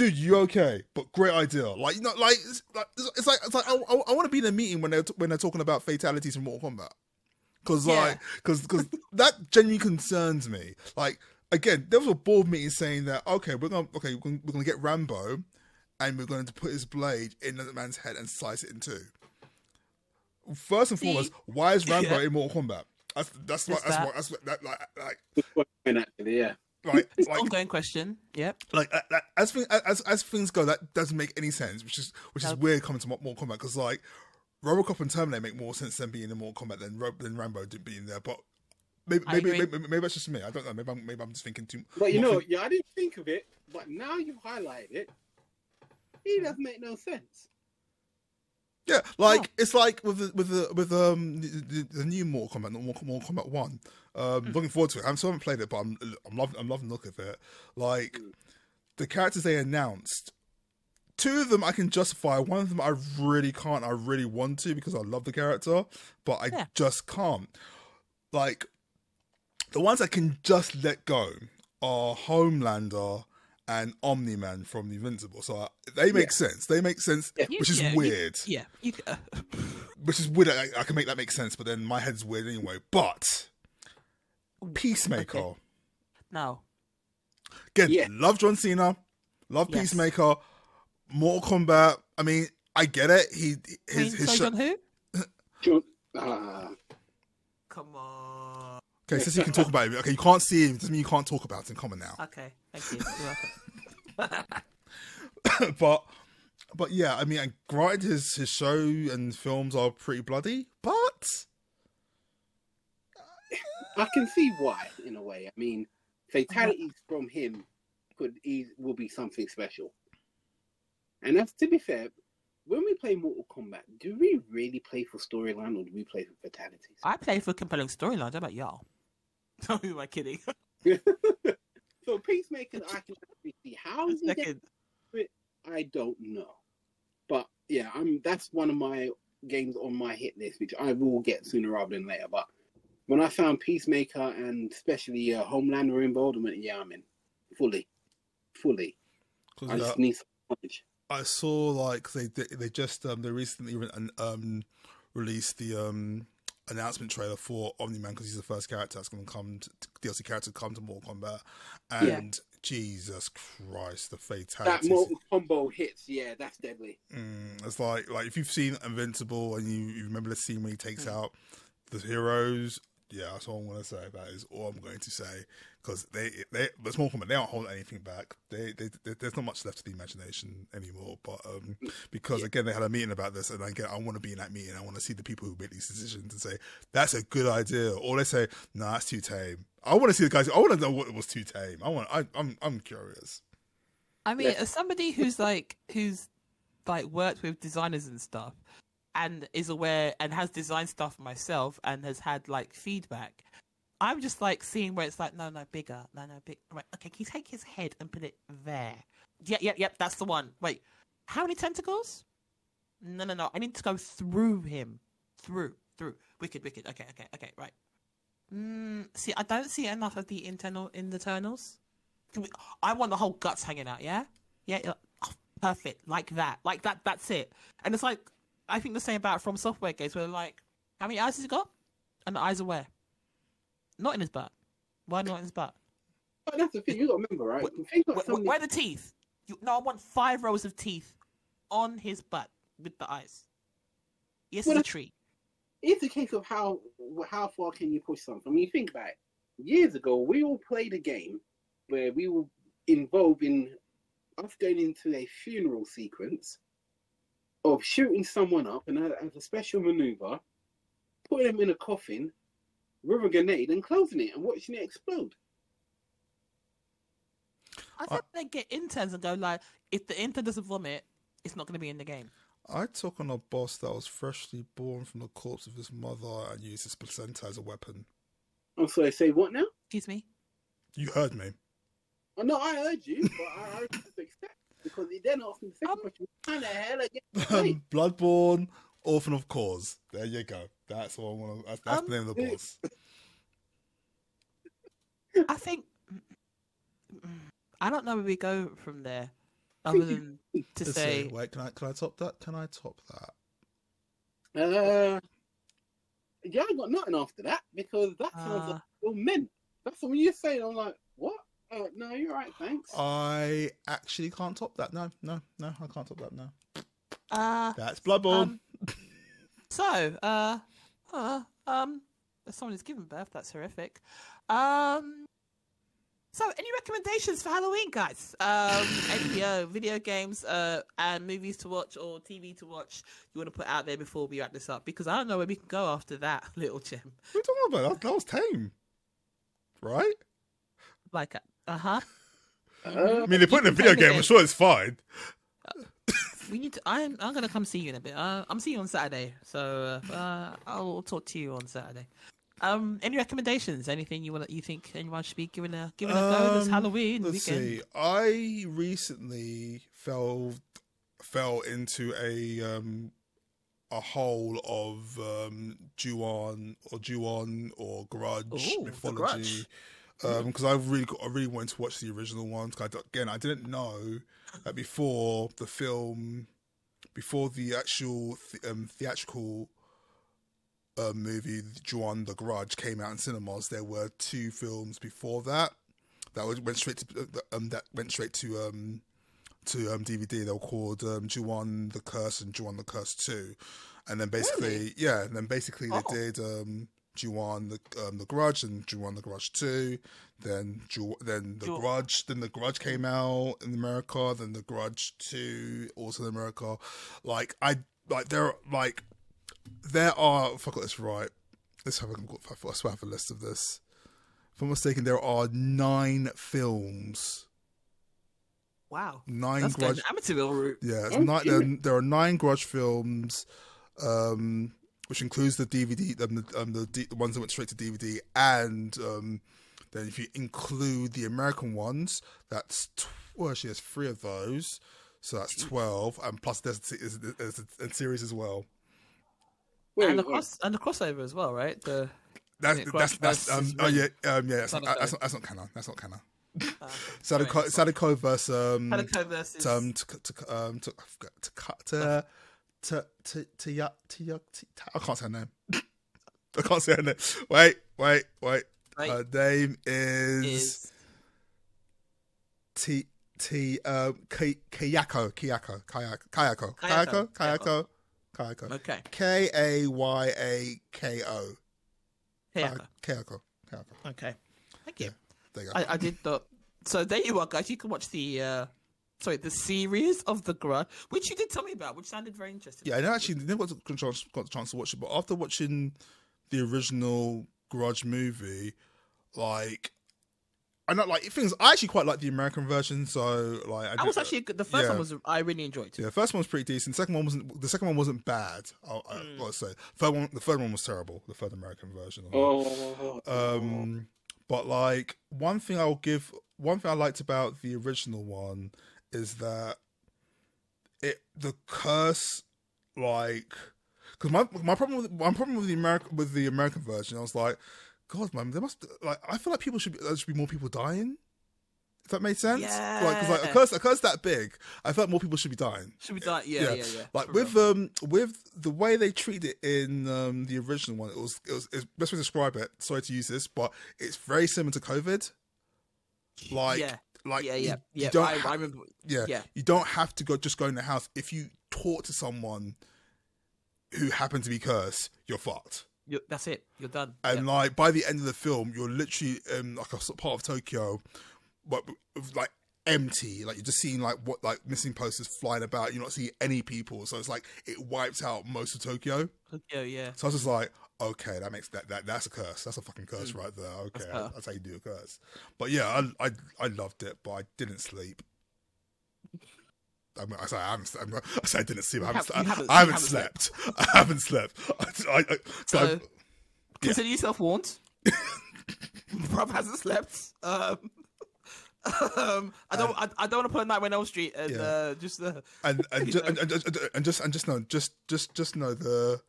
A: dude you okay but great idea like you know like it's like it's like, it's like I, I, I want to be in a meeting when they're t- when they're talking about fatalities in Mortal Kombat because
B: Yeah.
A: like because because that genuinely concerns me like again there was a board meeting saying that okay we're gonna okay we're gonna, we're gonna get Rambo and we're going to put his blade in the man's head and slice it in two. First and
B: See?
A: foremost, why is Rambo
B: Yeah.
A: in Mortal Kombat? That's that's what that's
B: that.
A: what that's what that like like
C: Good question, actually, yeah.
A: Like
B: It's
A: like
B: ongoing question. Yep.
A: like uh, that, as thing, as as things go, that doesn't make any sense. Which is which is
B: Nope.
A: weird coming to Mo- Mortal Kombat because like RoboCop and Terminator make more sense than being in Mortal Kombat than Ro- than Rambo did being there. But maybe
B: I
A: maybe, maybe maybe that's just me. I don't know. Maybe I'm, maybe I'm just thinking too.
C: But you know,
A: think-
C: yeah, I didn't think of it, but now you've highlighted it. It doesn't make no sense.
A: Yeah, like it's like with the with the with um the, the, new Mortal Kombat, not Mortal, Kombat One. Um, Looking forward to it. I'm still haven't played it, but I'm I'm loving I'm loving the look of it. Like the characters they announced, two of them I can justify. One of them I really can't. I really want to because I love the character, but I
B: Yeah.
A: just can't. Like the ones I can just let go are Homelander and Omni Man from the Invincible. So uh, they make sense. They make sense,
B: You-
A: which is
B: yeah, you-
A: weird
B: yeah. You, uh,
A: which is weird. I, I can make that make sense, but then my head's weird anyway. But Peacemaker,
B: Okay. no.
A: again,
C: Yeah.
A: love John Cena, love
B: Yes.
A: Peacemaker, Mortal Kombat. I mean, I get it. He his
B: Queen
A: his
B: Sojon
A: show.
B: who?
C: John, ah,
B: Come on.
A: Okay, since you can talk about it, okay, you can't see him. Doesn't mean you can't talk about it. Come on now.
B: Okay. Thank you. You're welcome. <laughs>
A: but but yeah, I mean, granted, his his show and films are pretty bloody, but
C: I can see why in a way. I mean, fatalities uh-huh. from him could will be something special. And that's to be fair, when we play Mortal Kombat, do we really play for storyline or do we play for fatalities?
B: I play for compelling storylines. How about y'all? Who am I kidding? <laughs>
C: so So Peacemaker, I can see how is he gets it. I don't know, but yeah, I'm. That's one of my games on my hit list, which I will get sooner rather than later. But when I found Peacemaker and especially uh, Homelander involved, I went, yeah, I'm in fully, fully.
A: 'Cause,
C: I just need some knowledge.
A: I saw like they they they just um they recently re- um released the um announcement trailer for Omni Man because he's the first character that's going to come to, DLC character to come to Mortal Kombat, and Jesus Christ, the
C: That
A: fatalities.
C: Mortal Combo hits, yeah, that's deadly.
A: Mm, it's like like if you've seen Invincible and you, you remember the scene when he takes
C: Hmm.
A: out the heroes. Yeah, that's all I'm gonna say. That is all I'm going to say because they they but Mortal Kombat they aren't holding anything back. They, they, they there's not much left to the imagination anymore. But um, because again they had a meeting about this, and again I want to be in that meeting. I want to see the people who make these decisions and say that's a good idea, or they say no, nah, that's too tame. I want to see the guys. I want to know what was too tame. I want. I, I'm I'm curious.
B: I mean, as somebody who's like who's like worked with designers and stuff, and is aware and has designed stuff myself and has had like feedback, I'm just like seeing where it's like, no, no, bigger, no, no, big. Right, okay, can you take his head and put it there? Yeah, yeah, yep, that's the one. Wait, how many tentacles? No, no, no. I need to go through him, through, through. Wicked, wicked. Okay, okay, okay. Right. Mm, see, I don't see enough of the internal in the internals. We- I want the whole guts hanging out. Yeah, yeah. yeah. Oh, perfect, like that, like that. That's it. And it's like I think the same about FromSoftware games where like, how many eyes has he got? And the eyes are where? Not in his butt. Why not in his butt?
C: But that's the thing, you got to remember, right?
B: Wh-
C: Think of
B: wh- wh-
C: something-
B: where are the teeth? You, no, I want five rows of teeth on his butt with the eyes. Yes,
C: Well,
B: it's a tree.
C: it's a case of how how far can you push something. I mean, think back years ago, we all played a game where we were involved in us going into a funeral sequence of shooting someone up and a- as a special maneuver, putting them in a coffin with a grenade and closing it and watching it explode.
B: I think they get interns and go like, if the intern doesn't vomit, it's not going to be in the game.
A: I took on a boss that was freshly born from the corpse of his mother and used his placenta as a weapon.
C: Oh, I'm sorry, say what now?
B: Excuse me.
A: You heard me.
C: Oh, no, I heard you, but I, I refuse to accept because he then asked me the second question: How the hell again? <laughs>
A: Um, Bloodborne, Orphan of Kos. There you go. That's all I want to. That's, that's the name of the
B: Um,
A: boss.
B: I think I don't know where we go from there, <laughs> other than to
A: Let's
B: say
A: see. wait, can I can I top that? Can I top that?
C: Uh, yeah, I got nothing after that because that sounds
B: Uh.
C: like all men. That's what you're saying. I'm like, what? Uh, no, you're right. Thanks.
A: I actually can't top that. No, no, no, I can't top that. No,
B: uh,
A: that's Bloodborne.
B: um, <laughs> so uh, uh um, if someone is given birth, that's horrific. Um, so any recommendations for Halloween, guys? Um, <laughs> any uh, video games, uh, and movies to watch or TV to watch you want to put out there before we wrap this up? Because I don't know where we can go after that <laughs> little gem.
A: what are you talking about? That, that was tame, right?
B: Like, uh huh.
C: Uh,
A: I mean, they put in a video game. I'm sure it's fine.
B: We need to. I'm. I'm gonna come see you in a bit. Uh, I'm seeing you on Saturday, so uh, uh, I'll talk to you on Saturday. Um, any recommendations? Anything you want? You think anyone should be giving a giving a go this
A: Um,
B: Halloween
A: let's
B: weekend?
A: see. I recently fell fell into a um a hole of um Ju-on or Ju-on or Grudge
B: Ooh, the
A: mythology.
B: Grudge.
A: Um, because I really, got, I really wanted to watch the original ones. I, again, I didn't know that before the film, before the actual th- um, theatrical uh, movie, Ju-on the Grudge, came out in cinemas. There were two films before that that went straight to um, that went straight to um, to um, DVD. They were called um, Ju-on the Curse and Ju-on the Curse Two, and then basically, yeah, and then basically they
B: Oh.
A: did um, Ju-on the um, the Grudge and Ju-on the Grudge Two. Then Ju- then the
B: Ju-
A: Grudge, then the Grudge came out in America. Then the Grudge Two also in America. Like I like there are like there are. If I got this right, let's have a let's have a list of this. If I'm mistaken, there are nine films.
B: Wow,
A: Nine
B: that's
A: Grudge.
B: route.
A: Yeah, nine, there, there are nine Grudge films, um, which includes the DVD, um, the, um, the, D, the ones that went straight to DVD, and um, Then if you include the American ones, that's tw- well, actually there's three of those, so that's twelve, and plus there's, there's, there's a, a series as well.
B: and the cross and the crossover as well, right? The
A: That's
B: Yeah,
A: that's that's um, oh yeah um, yeah that's not,
B: Sadako.
A: that's not that's not canon that's not canon.
B: Ah, <laughs>
A: Sadako Sadako versus um
B: Sadako versus-
A: um to to um to I to cut to to to to ya to ya to- I can't say her name. <laughs> I can't say her name. Wait wait wait.
B: Wait.
A: Her name is,
B: is
A: T T um Ki- Kayako Kayako Kayako Kayako
B: Kayako.
A: Kayako Kayako Kayako
B: Okay.
A: K A Y A K O
B: Kayako.
A: Kayako Kayako.
B: Okay. Thank you.
A: There you go.
B: I, I did the. So there you are, guys. You can watch the. uh Sorry, the series of the Grudge, which you did tell me about, which sounded very interesting.
A: Yeah, I never actually never got the chance, got the chance to watch it, but after watching the original Grudge movie, like I know, like things. I actually quite like the American version, so like I
B: That was actually good. The first
A: yeah.
B: one was I really enjoyed.
A: Yeah, the first one was pretty decent. Second one wasn't. The second one wasn't bad. I, I gotta say, third one. The third one was terrible. The third American version.
C: Oh,
A: Um, but like one thing I'll give, one thing I liked about the original one is that it the curse like because my my problem with my problem with the American with the American version, I was like, God, man, there must like I feel like people should be there should be more people dying. If that made sense, yeah. like because like a curse a curse that big, I felt more people should be dying.
B: Should be dying, Yeah, yeah, yeah.
A: Like
B: For
A: with um with the way they treat it in um the original one, it was it was it's best way to describe it. Sorry to use this, but it's very similar to COVID. Like
B: Yeah.
A: Like
B: yeah,
A: you-
B: yeah,
A: you
B: yeah.
A: don't
B: I,
A: ha-
B: I remember.
A: yeah,
B: yeah.
A: you don't have to go just go in the house. If you talk to someone who happened to be cursed, you're fucked.
B: You, that's it. You're done.
A: And
B: yeah.
A: like by the end of the film, you're literally um like a part of Tokyo, but like empty. Like you're just seeing like what like missing posters flying about. You're not seeing any people, so it's like it wipes out most of Tokyo.
B: Tokyo, yeah.
A: So I was just like, okay, that makes that that that's a curse. That's a fucking curse right there. Okay,
B: Mm. That's
A: that's, how you do a curse. But yeah, I I, I loved it, but I didn't sleep. I, mean, I say I haven't. I'm- I say I didn't sleep. I haven't.
B: have-
A: I,
B: haven't-
A: I haven't slept. I haven't slept. <laughs> I, I, so
B: So, consider yourself warned. <laughs> Rob hasn't slept. Um, <laughs> um, I don't. I, I don't want to put a Nightmare on Elm Street and
A: Yeah.
B: uh, just uh,
A: and and,
B: you
A: just,
B: know.
A: and, and, and, and just and just know just just just know the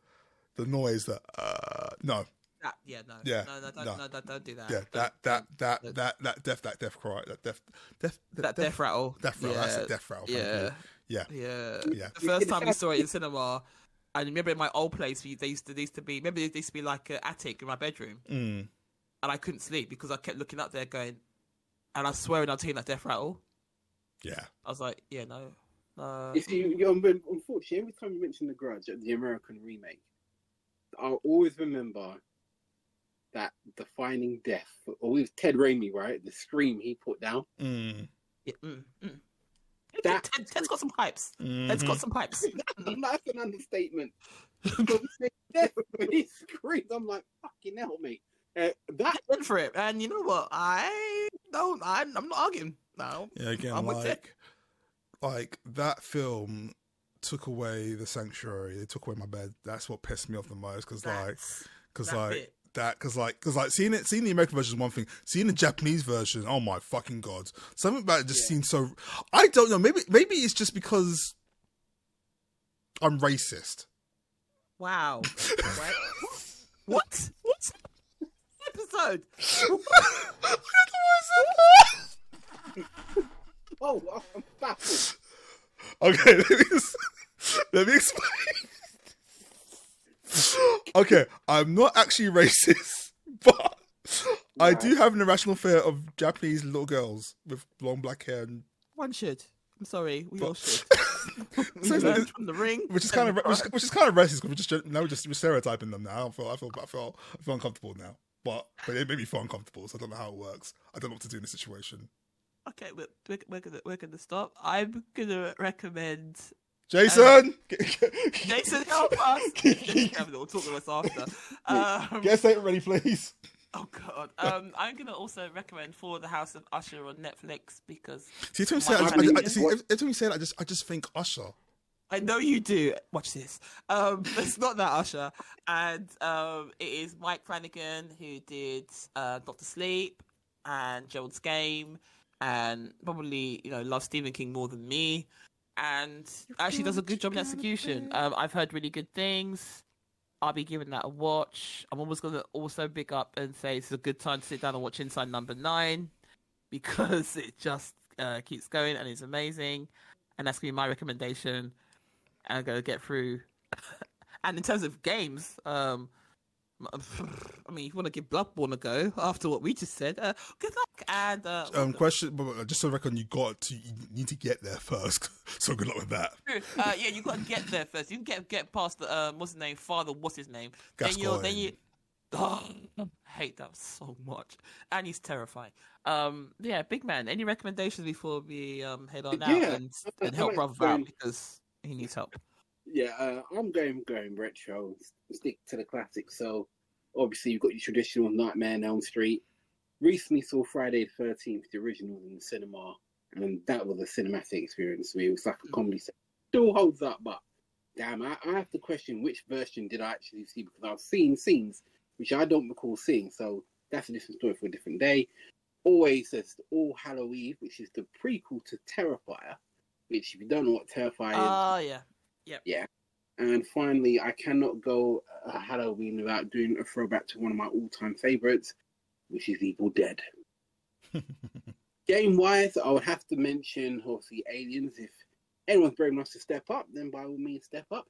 A: the noise that uh no
B: that. Yeah, no,
A: Yeah,
B: no, no, don't,
A: no.
B: no, don't, don't that.
A: yeah
B: Don't-
A: that that that that that death that death cry that death death
B: that death rattle.
A: death rattle that's a death rattle.
B: Yeah,
A: yeah
B: yeah,
A: Yeah.
B: The first time we saw it in cinema, I remember in my old place, we, they used to, they used to be, remember there used to be like an attic in my bedroom,
A: Mm.
B: and I couldn't sleep because I kept looking up there, going, and I swear, and I'll taking that death rattle.
A: yeah
B: I was like, yeah, no, no.
C: You see, you know, unfortunately, every time you mention The Grudge, the American remake, I'll always remember that defining death. Always Ted Raimi, right? The scream he put down.
A: Mm.
B: Yeah, mm, mm.
C: That-
B: Ted, Ted's got some pipes. Ted's
A: Mhm.
B: got some pipes. <laughs>
C: That's an understatement. But <laughs> when he death, when he screams, I'm like, fucking hell, me. Uh, that
B: went for it, and you know what? I don't. I'm, I'm not arguing. No.
A: Yeah, again,
B: I'm with
A: like, like that film took away the sanctuary. They took away my bed. That's what pissed me off the most. Because like, because
B: that
A: like
B: bit.
A: that, because like, because like seeing it, seeing the American version is one thing. Seeing the Japanese version, oh my fucking god! Something about it just seems so. I don't know. Maybe maybe it's just because I'm racist.
B: Wow. Right? <laughs> what? What? Episode. <laughs>
C: oh, I'm baffled. <laughs>
A: Okay, let me, explain. <laughs> okay, I'm not actually racist, <laughs> but I do have an irrational fear of Japanese little girls with long black hair, and,
B: One should. I'm sorry. We all should. <laughs> we
A: So-
B: learned from the ring.
A: which is kind of which, which is kind of racist because we're just now we're just we're stereotyping them now. I feel I feel I feel I feel uncomfortable now, but but it made me feel uncomfortable, so I don't know how it works. I don't know what to do in this situation.
B: Okay, we're, we're, we're gonna we're gonna stop. I'm gonna recommend
A: Jason,
B: Jason help us. Jason Cameron will talk to us after. Um,
A: get a statement ready, please. <laughs>
B: Oh god. Um, I'm gonna also recommend For the House of Usher on Netflix because
A: See, every time you say, I, just- I, I, see, every every time you say that, I just I just think Usher.
B: I know you do. Watch this. Um, <laughs> it's not that Usher, and um, it is Mike Flanagan who did uh, Doctor Sleep, and Gerald's Game, and probably you know love Stephen King more than me, and actually does a good job in execution. Um, I've heard really good things. I'll be giving that a watch. I'm almost gonna also pick up and say it's a good time to sit down and watch Inside Number Nine <laughs> because it just uh, keeps going and it's amazing, and that's gonna be my recommendation. And I'm gonna get through. <laughs> and in terms of games, um, I mean, if you want to give Bloodborne a go after what we just said, uh, good luck. And uh,
A: Um, question, but uh, just so I reckon, you got to you need to get there first. <laughs> so good luck with that.
B: uh, yeah, you got to get there first. You can get get past the um, what's his name, father, what's his name? Then you then you. Oh, <laughs> I hate that so much, and he's terrifying. Um, yeah, big man. Any recommendations before we um head on out
C: Yeah,
B: and, and help brother out because he needs help.
C: Yeah, uh, I'm going going retro. Stick to the classics. So obviously you've got your traditional Nightmare on Elm Street. Recently saw Friday the Thirteenth, the original in the cinema, and that was a cinematic experience. It was like a comedy. set. Still holds up, but damn, I, I have to question which version did I actually see because I've seen scenes which I don't recall seeing. So that's a different story for a different day. Always says All Hallow Eve, which is the prequel to Terrifier. Which, if you don't know what Terrifier is,
B: Oh yeah, yep.
C: yeah. And finally, I cannot go uh, Halloween without doing a throwback to one of my all-time favorites, which is Evil Dead. <laughs> Game-wise, I would have to mention obviously Aliens. If anyone's brave enough to step up, then by all means step up.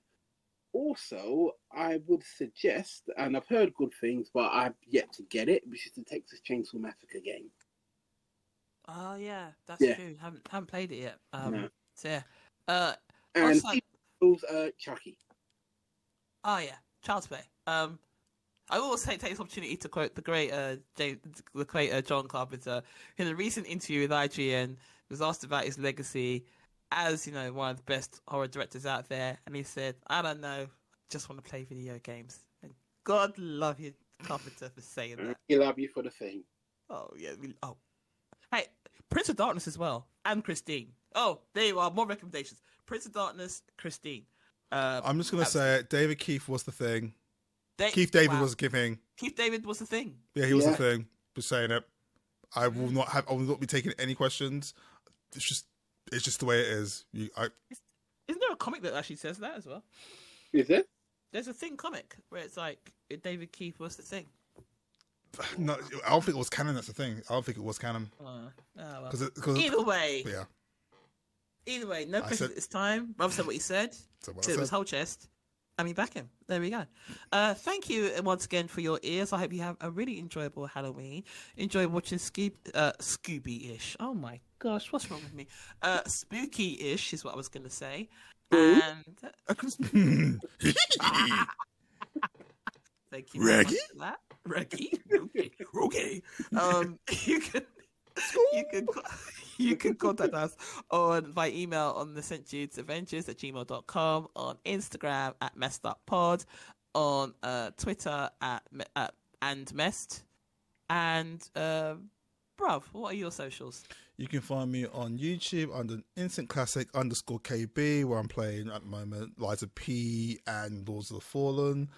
C: Also, I would suggest, and I've heard good things, but I've yet to get it, which is the Texas Chainsaw Massacre game.
B: Oh yeah, that's
C: Yeah.
B: true. Haven't haven't played it yet. Um,
C: No.
B: so yeah. Uh,
C: And
B: also-
C: sequels, uh, Chucky.
B: Oh yeah, Child's Play. Um, I will take, take this opportunity to quote the great uh, James, the great uh, John Carpenter in a recent interview with IGN. Was asked about his legacy as you know one of the best horror directors out there, and he said, "I don't know, just want to play video games." And God love you, Carpenter, for saying that.
C: He love you for the thing.
B: Oh yeah, we, oh. Hey, Prince of Darkness as well, and Christine. Oh, there you are. More recommendations. Prince of Darkness, Christine. Uh,
A: I'm just gonna say it. David Keith was the thing.
B: Da-
A: Keith David
B: wow.
A: was giving.
B: Keith David was the thing.
A: Yeah, he was
C: Yeah.
A: the thing. Just saying it. I will not have. I will not be taking any questions. It's just. It's just the way it is. You, I,
B: Isn't there a comic that actually says that as well?
C: Is it?
B: There's a thing comic where it's like David Keith was the thing. <sighs>
A: no, I don't think it was canon. That's the thing. I don't think it was canon.
B: Uh, oh, well.
A: Because because
B: Either way,
A: yeah.
B: Either way, no
A: I
B: questions
A: said-
B: at this time. Rob said what he said. <laughs>
A: So what I
B: Said it was whole chest. I mean, back him. There we go. Uh, thank you once again for your ears. I hope you have a really enjoyable Halloween. Enjoy watching Scoob, uh, Scooby-ish. Oh my gosh, what's wrong with me? Uh, spooky-ish is what I was going to say. And <laughs> thank you very
A: Reggie?
B: Reggie, okay, okay. Um, <laughs> you can you can <laughs> you can contact us on by email on the St. Jude's Avengers at gmail.com, on Instagram at messed up pod, on uh, Twitter at, at and messed, and uh, bruv, what are your socials?
A: You can find me on YouTube under Instant Classic underscore KB, where I'm playing at the moment Lies of P and Lords of the Fallen.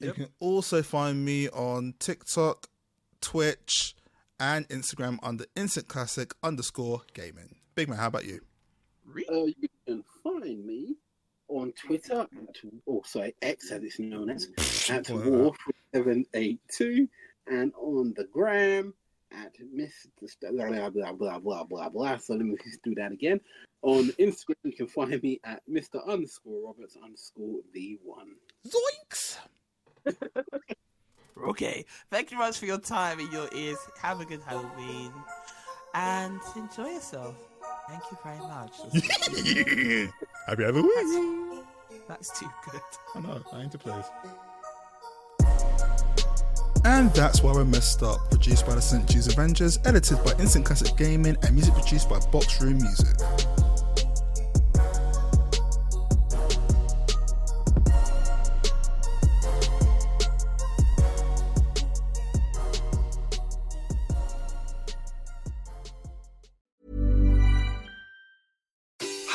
A: You can also find me on TikTok, Twitch, and Instagram under Instant Classic underscore gaming. Big man, how about you?
C: Uh, you can find me on Twitter, at, or sorry, X as it's known as, at
A: Wow.
C: War782, and on the gram at Mr. St- blah, blah, blah, blah, blah, blah, blah. So let me just do that again. On Instagram, you can find me at Mr. underscore Roberts underscore V1.
A: Zoinks! <laughs>
B: Okay, thank you much for your time and your ears. Have a good Halloween and enjoy yourself. Thank you very much. <laughs>
A: Happy Halloween!
B: That's too good.
A: I know, I ain't to please. And that's why we're messed up. Produced by the St. Jude's Avengers, edited by Instant Classic Gaming, and music produced by Box Room Music.